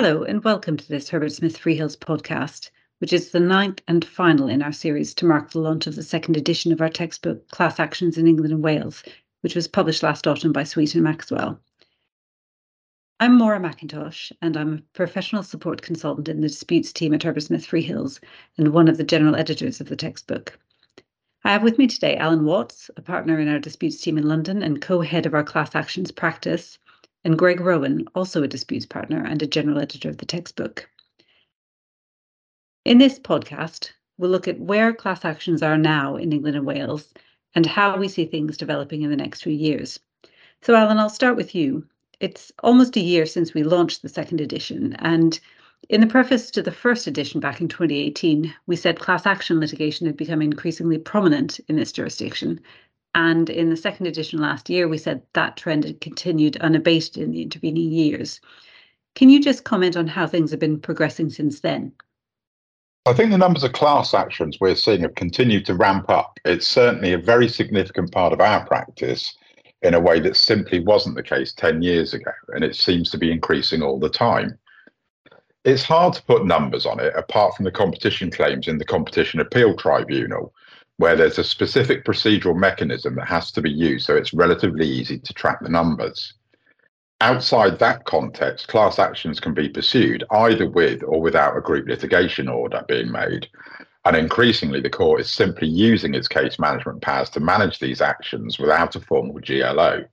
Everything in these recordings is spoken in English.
Hello, and welcome to this Herbert Smith Freehills podcast, which is the ninth and final in our series to mark the launch of the second edition of our textbook, Class Actions in England and Wales, which was published last autumn by Sweet and Maxwell. I'm Maura McIntosh, and I'm a professional support consultant in the disputes team at Herbert Smith Freehills and one of the general editors of the textbook. I have with me today Alan Watts, a partner in our disputes team in London and co head of our class actions practice, and Gregg Rowan, also a disputes partner and a general editor of the textbook. In this podcast, we'll look at where class actions are now in England and Wales and how we see things developing in the next few years. So, Alan, I'll start with you. It's almost a year since we launched the second edition, and in the preface to the first edition back in 2018, we said class action litigation had become increasingly prominent in this jurisdiction and in the second edition last year, we said that trend had continued unabated in the intervening years. Can you just comment on how things have been progressing since then? I think the numbers of class actions we're seeing have continued to ramp up. It's certainly a very significant part of our practice in a way that simply wasn't the case 10 years ago, and it seems to be increasing all the time. It's hard to put numbers on it apart from the competition claims in the Competition Appeal Tribunal, where there's a specific procedural mechanism that has to be used so it's relatively easy to track the numbers. Outside that context, class actions can be pursued either with or without a group litigation order being made. And increasingly, the court is simply using its case management powers to manage these actions without a formal GLO.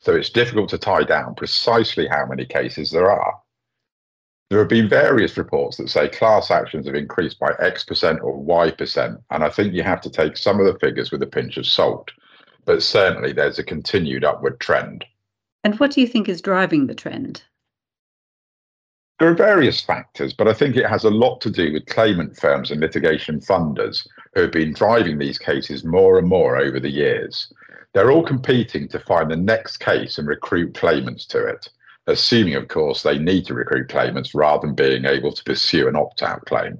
So it's difficult to tie down precisely how many cases there are. There have been various reports that say class actions have increased by X percent or Y percent, and I think you have to take some of the figures with a pinch of salt. But certainly there's a continued upward trend. And what do you think is driving the trend? There are various factors, but I think it has a lot to do with claimant firms and litigation funders who have been driving these cases more and more over the years. They're all competing to find the next case and recruit claimants to it assuming, of course, they need to recruit claimants rather than being able to pursue an opt out claim.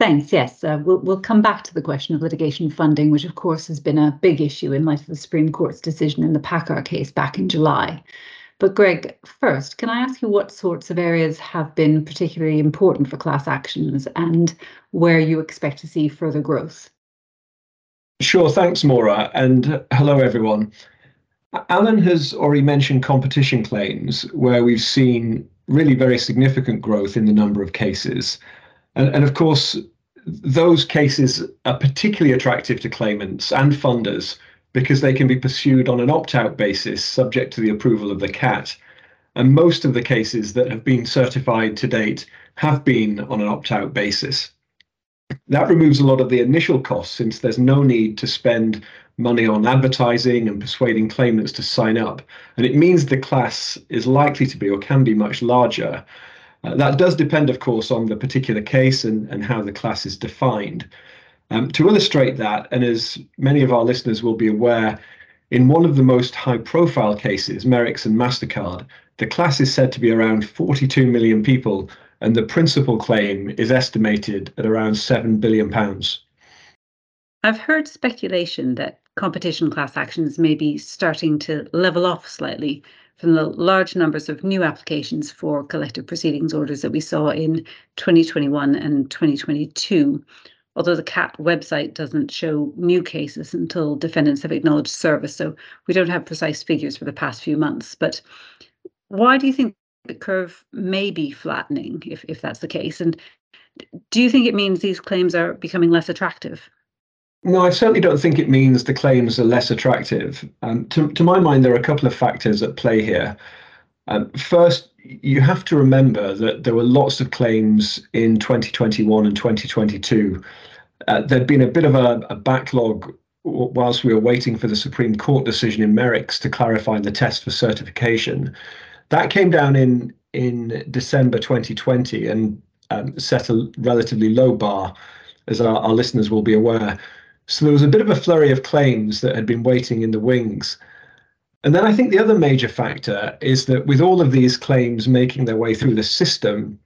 Thanks. Yes, uh, we'll, we'll come back to the question of litigation funding, which, of course, has been a big issue in light of the Supreme Court's decision in the PACCAR case back in July. But, Gregg, first, can I ask you what sorts of areas have been particularly important for class actions and where you expect to see further growth? Sure. Thanks, Maura. And hello, everyone. Alan has already mentioned competition claims, where we've seen really very significant growth in the number of cases. And, and of course, those cases are particularly attractive to claimants and funders because they can be pursued on an opt out basis subject to the approval of the CAT. And most of the cases that have been certified to date have been on an opt out basis. That removes a lot of the initial costs since there's no need to spend money on advertising and persuading claimants to sign up. And it means the class is likely to be or can be much larger. Uh, that does depend, of course, on the particular case and, and how the class is defined. Um, to illustrate that, and as many of our listeners will be aware, in one of the most high profile cases, Merricks and MasterCard, the class is said to be around 42 million people, and the principal claim is estimated at around 7 billion pounds. I've heard speculation that competition class actions may be starting to level off slightly from the large numbers of new applications for collective proceedings orders that we saw in 2021 and 2022. Although the CAT website doesn't show new cases until defendants have acknowledged service, so we don't have precise figures for the past few months. But why do you think the curve may be flattening, if, if that's the case? And do you think it means these claims are becoming less attractive? No, I certainly don't think it means the claims are less attractive. Um, to, to my mind, there are a couple of factors at play here. Um, first, you have to remember that there were lots of claims in 2021 and 2022. Uh, there'd been a bit of a, a backlog whilst we were waiting for the Supreme Court decision in Merricks to clarify the test for certification. That came down in in December 2020 and um, set a relatively low bar, as our, our listeners will be aware. So there was a bit of a flurry of claims that had been waiting in the wings. And then I think the other major factor is that with all of these claims making their way through the system,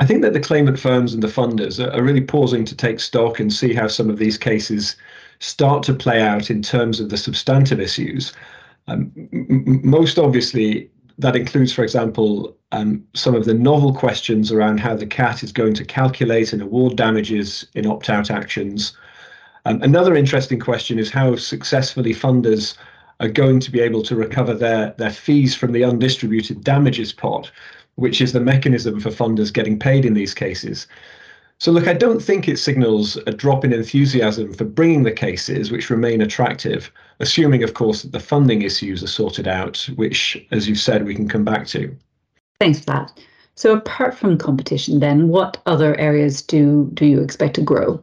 I think that the claimant firms and the funders are, really pausing to take stock and see how some of these cases start to play out in terms of the substantive issues. Um, most obviously, that includes, for example, um, some of the novel questions around how the CAT is going to calculate and award damages in opt out actions. Um, another interesting question is how successfully funders are going to be able to recover their, their fees from the undistributed damages pot, which is the mechanism for funders getting paid in these cases. So, look, I don't think it signals a drop in enthusiasm for bringing the cases, which remain attractive, assuming, of course, that the funding issues are sorted out, which, as you've said, we can come back to. Thanks for that. So, apart from competition, then, what other areas do, do you expect to grow?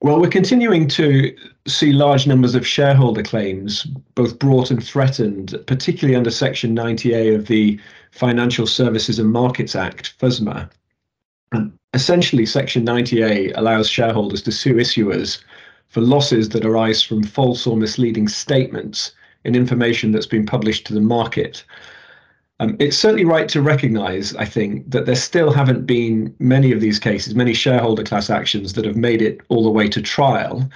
Well, we're continuing to see large numbers of shareholder claims, both brought and threatened, particularly under Section 90A of the Financial Services and Markets Act, FSMA. Essentially, Section 90A allows shareholders to sue issuers for losses that arise from false or misleading statements in information that's been published to the market. Um, it's certainly right to recognise, I think, that there still haven't been many of these cases, many shareholder class actions that have made it all the way to trial.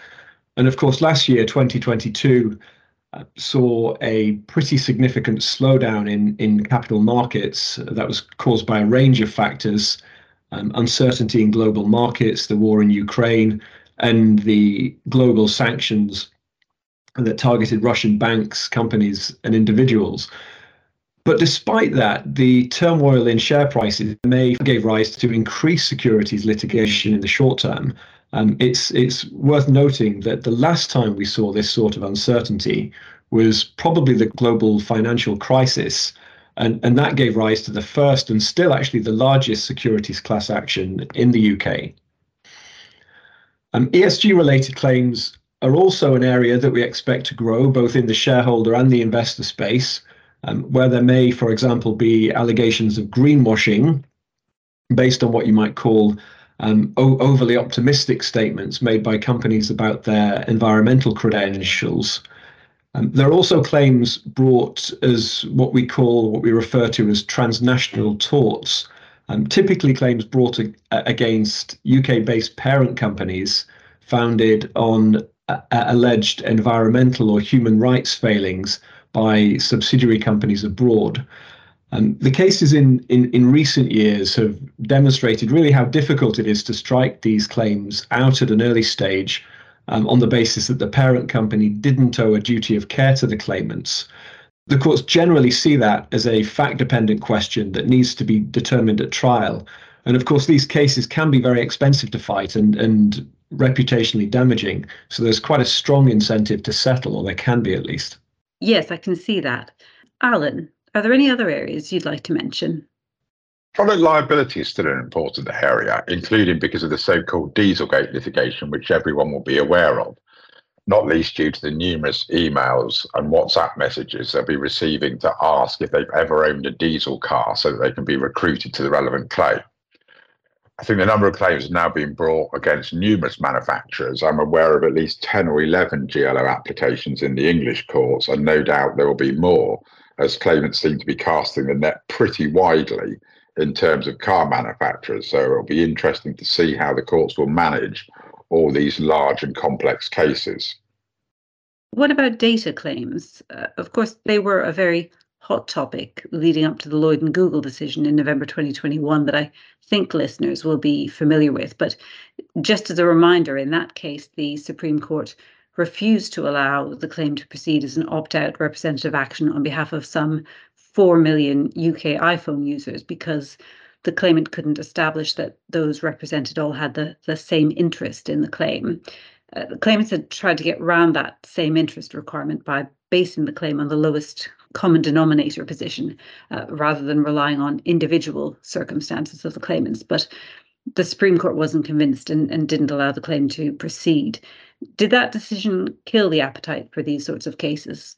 And of course, last year, 2022, uh, saw a pretty significant slowdown in, in capital markets that was caused by a range of factors um, uncertainty in global markets, the war in Ukraine, and the global sanctions that targeted Russian banks, companies, and individuals. But despite that, the turmoil in share prices may gave rise to increased securities litigation in the short term. Um, it's it's worth noting that the last time we saw this sort of uncertainty was probably the global financial crisis and, and that gave rise to the first and still actually the largest securities class action in the UK. Um, ESG related claims are also an area that we expect to grow both in the shareholder and the investor space, um, where there may, for example, be allegations of greenwashing based on what you might call um, overly optimistic statements made by companies about their environmental credentials. Um, there are also claims brought as what we call, what we refer to as transnational torts, um, typically claims brought a, against UK based parent companies founded on a, alleged environmental or human rights failings by subsidiary companies abroad. Um, the cases in, in, in recent years have demonstrated really how difficult it is to strike these claims out at an early stage um, on the basis that the parent company didn't owe a duty of care to the claimants. The courts generally see that as a fact dependent question that needs to be determined at trial. And of course, these cases can be very expensive to fight and, and reputationally damaging. So there's quite a strong incentive to settle, or there can be at least. Yes, I can see that. Alan, are there any other areas you'd like to mention? Product liability is still an important area, including because of the so called Dieselgate litigation, which everyone will be aware of, not least due to the numerous emails and WhatsApp messages they'll be receiving to ask if they've ever owned a diesel car so that they can be recruited to the relevant claim. I think the number of claims has now been brought against numerous manufacturers. I'm aware of at least 10 or 11 GLO applications in the English courts, and no doubt there will be more, as claimants seem to be casting the net pretty widely in terms of car manufacturers. So it'll be interesting to see how the courts will manage all these large and complex cases. What about data claims? Uh, of course, they were a very hot topic leading up to the Lloyd and Google decision in November 2021 that I think listeners will be familiar with. But just as a reminder, in that case, the Supreme Court refused to allow the claim to proceed as an opt out representative action on behalf of some 4 million UK iPhone users because the claimant couldn't establish that those represented all had the, the same interest in the claim. Uh, the claimants had tried to get around that same interest requirement by basing the claim on the lowest common denominator position uh, rather than relying on individual circumstances of the claimants. But the Supreme Court wasn't convinced and, and didn't allow the claim to proceed. Did that decision kill the appetite for these sorts of cases?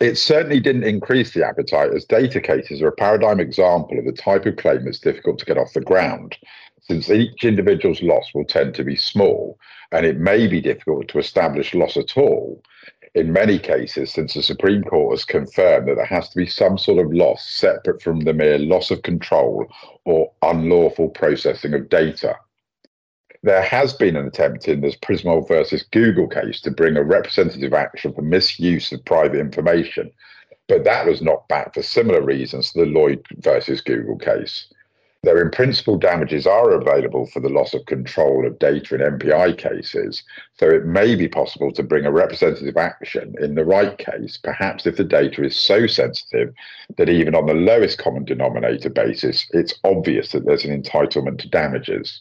It certainly didn't increase the appetite, as data cases are a paradigm example of the type of claim that's difficult to get off the ground, since each individual's loss will tend to be small, and it may be difficult to establish loss at all. In many cases, since the Supreme Court has confirmed that there has to be some sort of loss separate from the mere loss of control or unlawful processing of data there has been an attempt in this Prismall versus Google case to bring a representative action for misuse of private information. but that was knocked back for similar reasons to the Lloyd versus Google case. Though in principle damages are available for the loss of control of data in MPI cases, so it may be possible to bring a representative action in the right case, perhaps if the data is so sensitive that even on the lowest common denominator basis, it's obvious that there's an entitlement to damages.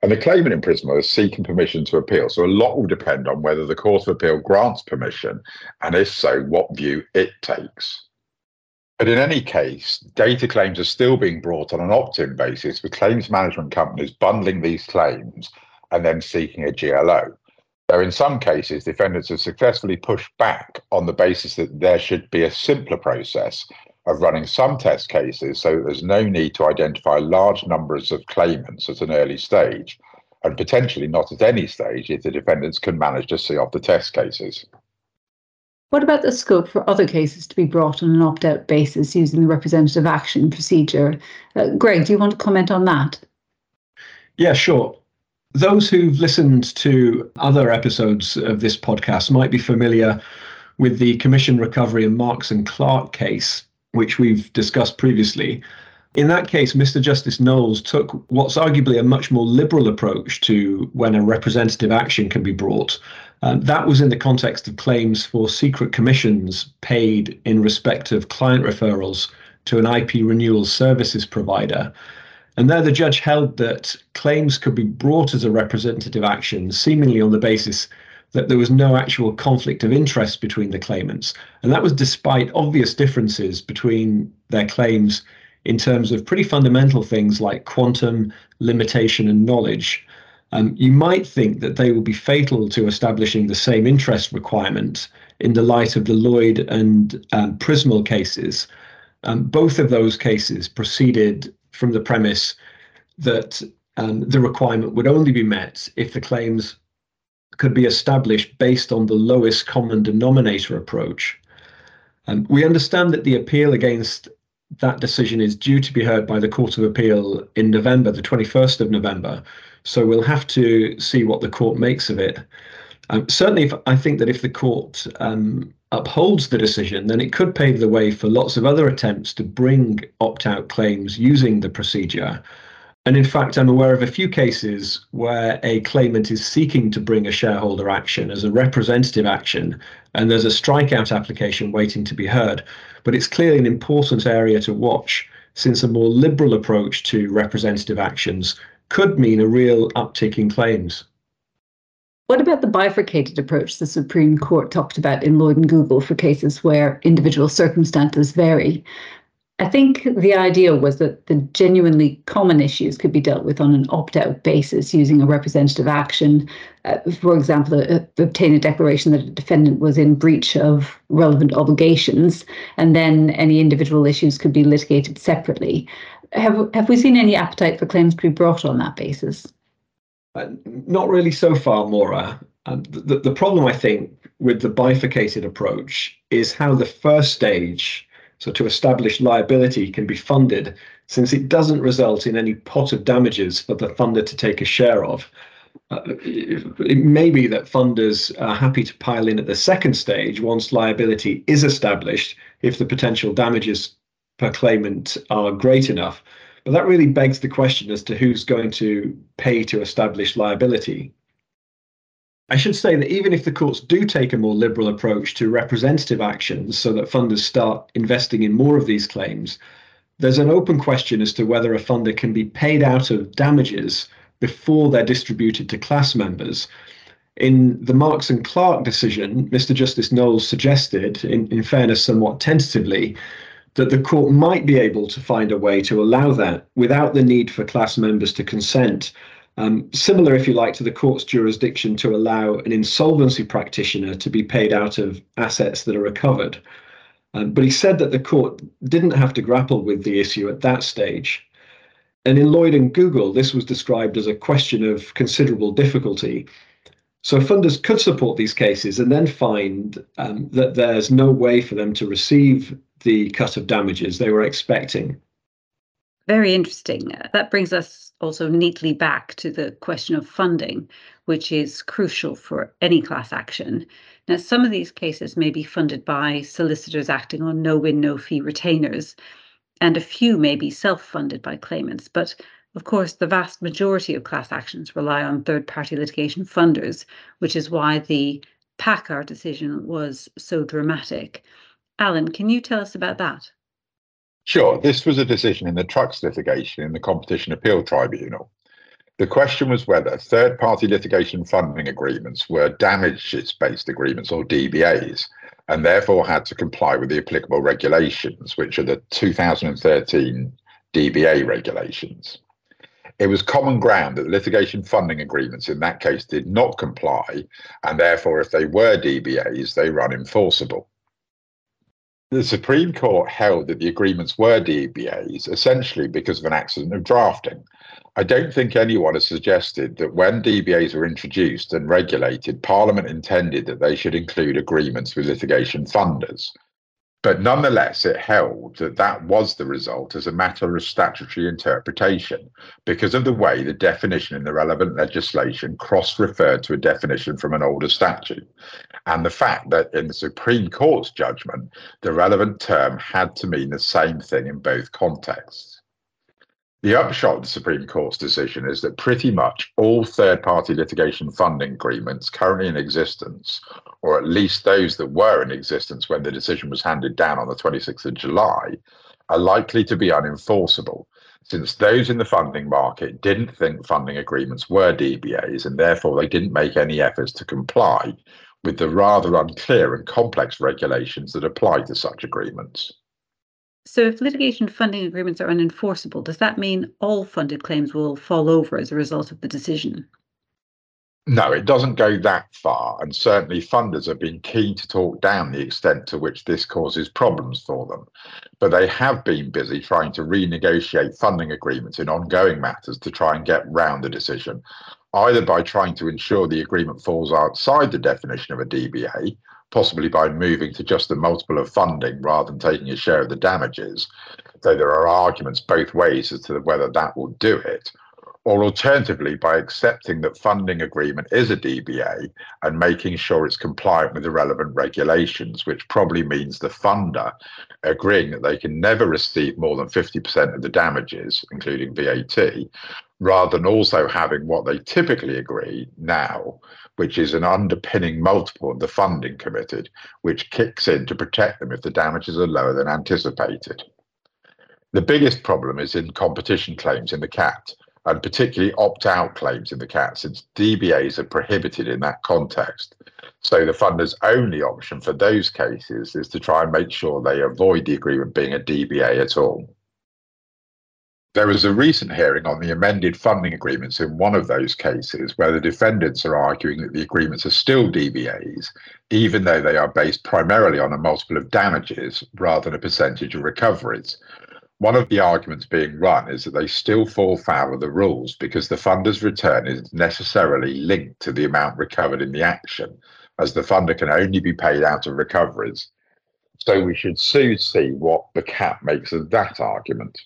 And the claimant in principle is seeking permission to appeal. So a lot will depend on whether the Court of Appeal grants permission, and if so, what view it takes. But in any case, data claims are still being brought on an opt in basis with claims management companies bundling these claims and then seeking a GLO. So, in some cases, defendants have successfully pushed back on the basis that there should be a simpler process of running some test cases so there's no need to identify large numbers of claimants at an early stage, and potentially not at any stage if the defendants can manage to see off the test cases. What about the scope for other cases to be brought on an opt out basis using the representative action procedure? Uh, Gregg, do you want to comment on that? Yeah, sure. Those who've listened to other episodes of this podcast might be familiar with the Commission Recovery and Marks and Clerk case, which we've discussed previously. In that case, Mr. Justice Knowles took what's arguably a much more liberal approach to when a representative action can be brought um, that was in the context of claims for secret commissions paid in respect of client referrals to an IP renewal services provider. And there, the judge held that claims could be brought as a representative action, seemingly on the basis that there was no actual conflict of interest between the claimants. And that was despite obvious differences between their claims in terms of pretty fundamental things like quantum, limitation, and knowledge. Um, you might think that they will be fatal to establishing the same interest requirement in the light of the Lloyd and um, Prismall cases. Um, both of those cases proceeded from the premise that um, the requirement would only be met if the claims could be established based on the lowest common denominator approach. Um, we understand that the appeal against that decision is due to be heard by the Court of Appeal in November, the 21st of November. So we'll have to see what the court makes of it. Um, certainly, if, I think that if the court um, upholds the decision, then it could pave the way for lots of other attempts to bring opt out claims using the procedure. And in fact, I'm aware of a few cases where a claimant is seeking to bring a shareholder action as a representative action, and there's a strikeout application waiting to be heard. But it's clearly an important area to watch since a more liberal approach to representative actions could mean a real uptick in claims. What about the bifurcated approach the Supreme Court talked about in Lloyd and Google for cases where individual circumstances vary? I think the idea was that the genuinely common issues could be dealt with on an opt out basis using a representative action. Uh, for example, uh, obtain a declaration that a defendant was in breach of relevant obligations, and then any individual issues could be litigated separately. Have, have we seen any appetite for claims to be brought on that basis? Uh, not really so far, Maura. Um, the, the problem, I think, with the bifurcated approach is how the first stage so to establish liability can be funded since it doesn't result in any pot of damages for the funder to take a share of. Uh, it may be that funders are happy to pile in at the second stage once liability is established if the potential damages per claimant are great enough. But that really begs the question as to who's going to pay to establish liability. I should say that even if the courts do take a more liberal approach to representative actions so that funders start investing in more of these claims, there's an open question as to whether a funder can be paid out of damages before they're distributed to class members. In the Marks and Clerk decision, Mr. Justice Knowles suggested, in, in fairness, somewhat tentatively, that the court might be able to find a way to allow that without the need for class members to consent um, similar, if you like, to the court's jurisdiction to allow an insolvency practitioner to be paid out of assets that are recovered. Um, but he said that the court didn't have to grapple with the issue at that stage. And in Lloyd and Google, this was described as a question of considerable difficulty. So funders could support these cases and then find um, that there's no way for them to receive the cut of damages they were expecting. Very interesting. Uh, that brings us also neatly back to the question of funding, which is crucial for any class action. Now, some of these cases may be funded by solicitors acting on no win, no fee retainers, and a few may be self funded by claimants. But of course, the vast majority of class actions rely on third party litigation funders, which is why the PACCAR decision was so dramatic. Alan, can you tell us about that? Sure. This was a decision in the trucks litigation in the Competition Appeal Tribunal. The question was whether third party litigation funding agreements were damages based agreements or DBAs, and therefore had to comply with the applicable regulations, which are the 2013 DBA regulations. It was common ground that litigation funding agreements in that case did not comply, and therefore, if they were DBAs, they run enforceable. The Supreme Court held that the agreements were DBAs essentially because of an accident of drafting. I don't think anyone has suggested that when DBAs were introduced and regulated, Parliament intended that they should include agreements with litigation funders. But nonetheless, it held that that was the result as a matter of statutory interpretation because of the way the definition in the relevant legislation cross referred to a definition from an older statute and the fact that in the Supreme Court's judgment, the relevant term had to mean the same thing in both contexts. The upshot of the Supreme Court's decision is that pretty much all third party litigation funding agreements currently in existence, or at least those that were in existence when the decision was handed down on the 26th of July, are likely to be unenforceable, since those in the funding market didn't think funding agreements were DBAs and therefore they didn't make any efforts to comply with the rather unclear and complex regulations that apply to such agreements. So, if litigation funding agreements are unenforceable, does that mean all funded claims will fall over as a result of the decision? No, it doesn't go that far, and certainly funders have been keen to talk down the extent to which this causes problems for them. But they have been busy trying to renegotiate funding agreements in ongoing matters to try and get round the decision, either by trying to ensure the agreement falls outside the definition of a DBA, possibly by moving to just a multiple of funding rather than taking a share of the damages, though there are arguments both ways as to whether that will do it, or alternatively by accepting that funding agreement is a DBA and making sure it's compliant with the relevant regulations, which probably means the funder agreeing that they can never receive more than 50% of the damages, including VAT, rather than also having what they typically agree now, which is an underpinning multiple of the funding committed, which kicks in to protect them if the damages are lower than anticipated. The biggest problem is in competition claims in the CAT, and particularly opt out claims in the CAT, since DBAs are prohibited in that context. So the funder's only option for those cases is to try and make sure they avoid the agreement being a DBA at all. There was a recent hearing on the amended funding agreements in one of those cases where the defendants are arguing that the agreements are still DBAs, even though they are based primarily on a multiple of damages rather than a percentage of recoveries. One of the arguments being run is that they still fall foul of the rules because the funder's return is necessarily linked to the amount recovered in the action, as the funder can only be paid out of recoveries. So we should soon see what the CAT makes of that argument.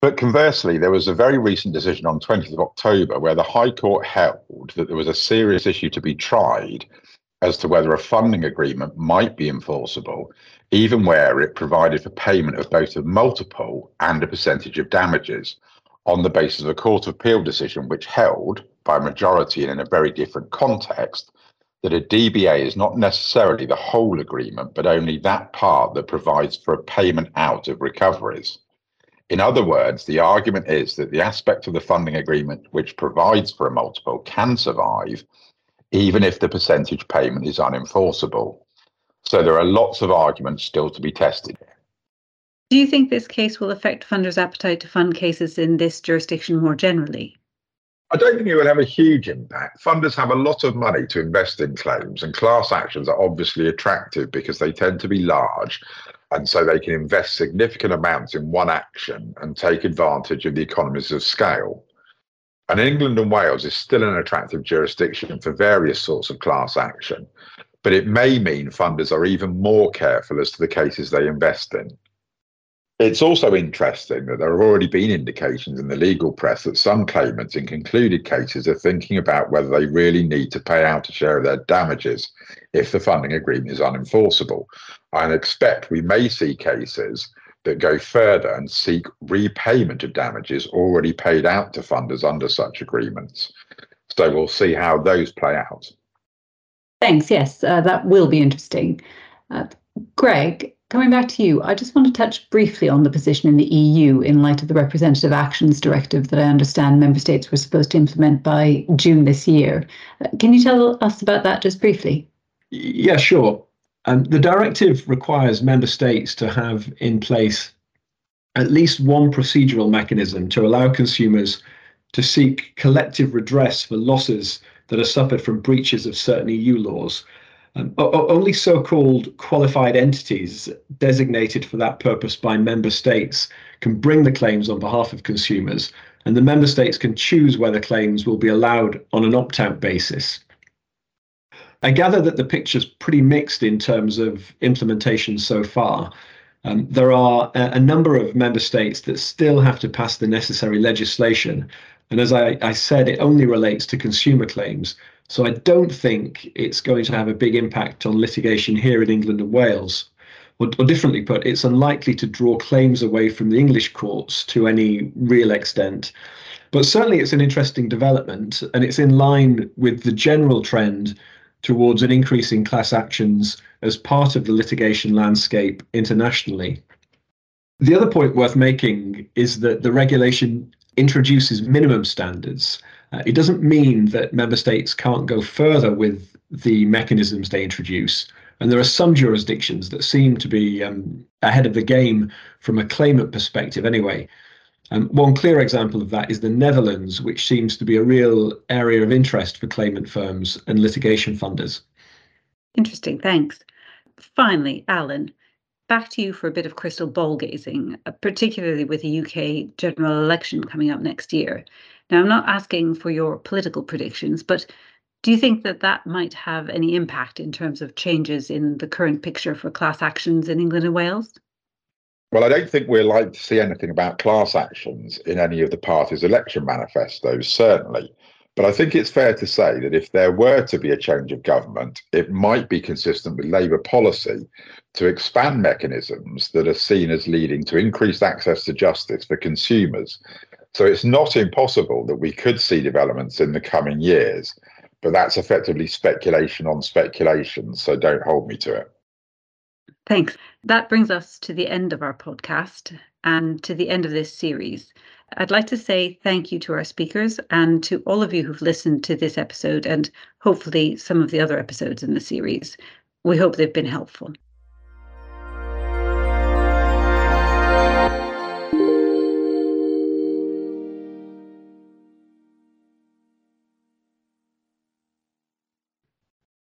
But conversely, there was a very recent decision on 20th of October where the High Court held that there was a serious issue to be tried as to whether a funding agreement might be enforceable, even where it provided for payment of both a multiple and a percentage of damages on the basis of a Court of Appeal decision which held, by a majority and in a very different context, that a DBA is not necessarily the whole agreement, but only that part that provides for a payment out of recoveries. In other words, the argument is that the aspect of the funding agreement which provides for a multiple can survive, even if the percentage payment is unenforceable. So there are lots of arguments still to be tested. Do you think this case will affect funders' appetite to fund cases in this jurisdiction more generally? I don't think it will have a huge impact. Funders have a lot of money to invest in claims, and class actions are obviously attractive because they tend to be large and so they can invest significant amounts in one action and take advantage of the economies of scale. And England and Wales is still an attractive jurisdiction for various sorts of class action, but it may mean funders are even more careful as to the cases they invest in. It's also interesting that there have already been indications in the legal press that some claimants in concluded cases are thinking about whether they really need to pay out a share of their damages if the funding agreement is unenforceable. I expect we may see cases that go further and seek repayment of damages already paid out to funders under such agreements. So we'll see how those play out. Thanks. Yes, uh, that will be interesting. Uh, Gregg, coming back to you, I just want to touch briefly on the position in the EU in light of the Representative Actions Directive that I understand member states were supposed to implement by June this year. Uh, can you tell us about that just briefly? Yeah, sure. Um, the directive requires member states to have in place at least one procedural mechanism to allow consumers to seek collective redress for losses that have suffered from breaches of certain EU laws. Um, only so called qualified entities designated for that purpose by member states can bring the claims on behalf of consumers, and the member states can choose whether claims will be allowed on an opt out basis. I gather that the picture's pretty mixed in terms of implementation so far. Um, there are a, a, number of member states that still have to pass the necessary legislation. And as I, I said, it only relates to consumer claims. So I don't think it's going to have a big impact on litigation here in England and Wales. Or, or differently put, it's unlikely to draw claims away from the English courts to any real extent. But certainly it's an interesting development, and it's in line with the general trend towards an increase in class actions as part of the litigation landscape internationally. The other point worth making is that the regulation introduces minimum standards. Uh, it doesn't mean that member states can't go further with the mechanisms they introduce. And there are some jurisdictions that seem to be um, ahead of the game from a claimant perspective, anyway. Um, one clear example of that is the Netherlands, which seems to be a real area of interest for claimant firms and litigation funders. Interesting, thanks. Finally, Alan, back to you for a bit of crystal ball gazing, uh, particularly with the UK general election coming up next year. Now, I'm not asking for your political predictions, but do you think that that might have any impact in terms of changes in the current picture for class actions in England and Wales? Well, I don't think we're likely to see anything about class actions in any of the parties' election manifestos, certainly. But I think it's fair to say that if there were to be a change of government, it might be consistent with Labour policy to expand mechanisms that are seen as leading to increased access to justice for consumers. So it's not impossible that we could see developments in the coming years, but that's effectively speculation on speculation. So don't hold me to it. Thanks. That brings us to the end of our podcast and to the end of this series. I'd like to say thank you to our speakers and to all of you who've listened to this episode and hopefully some of the other episodes in the series. We hope they've been helpful.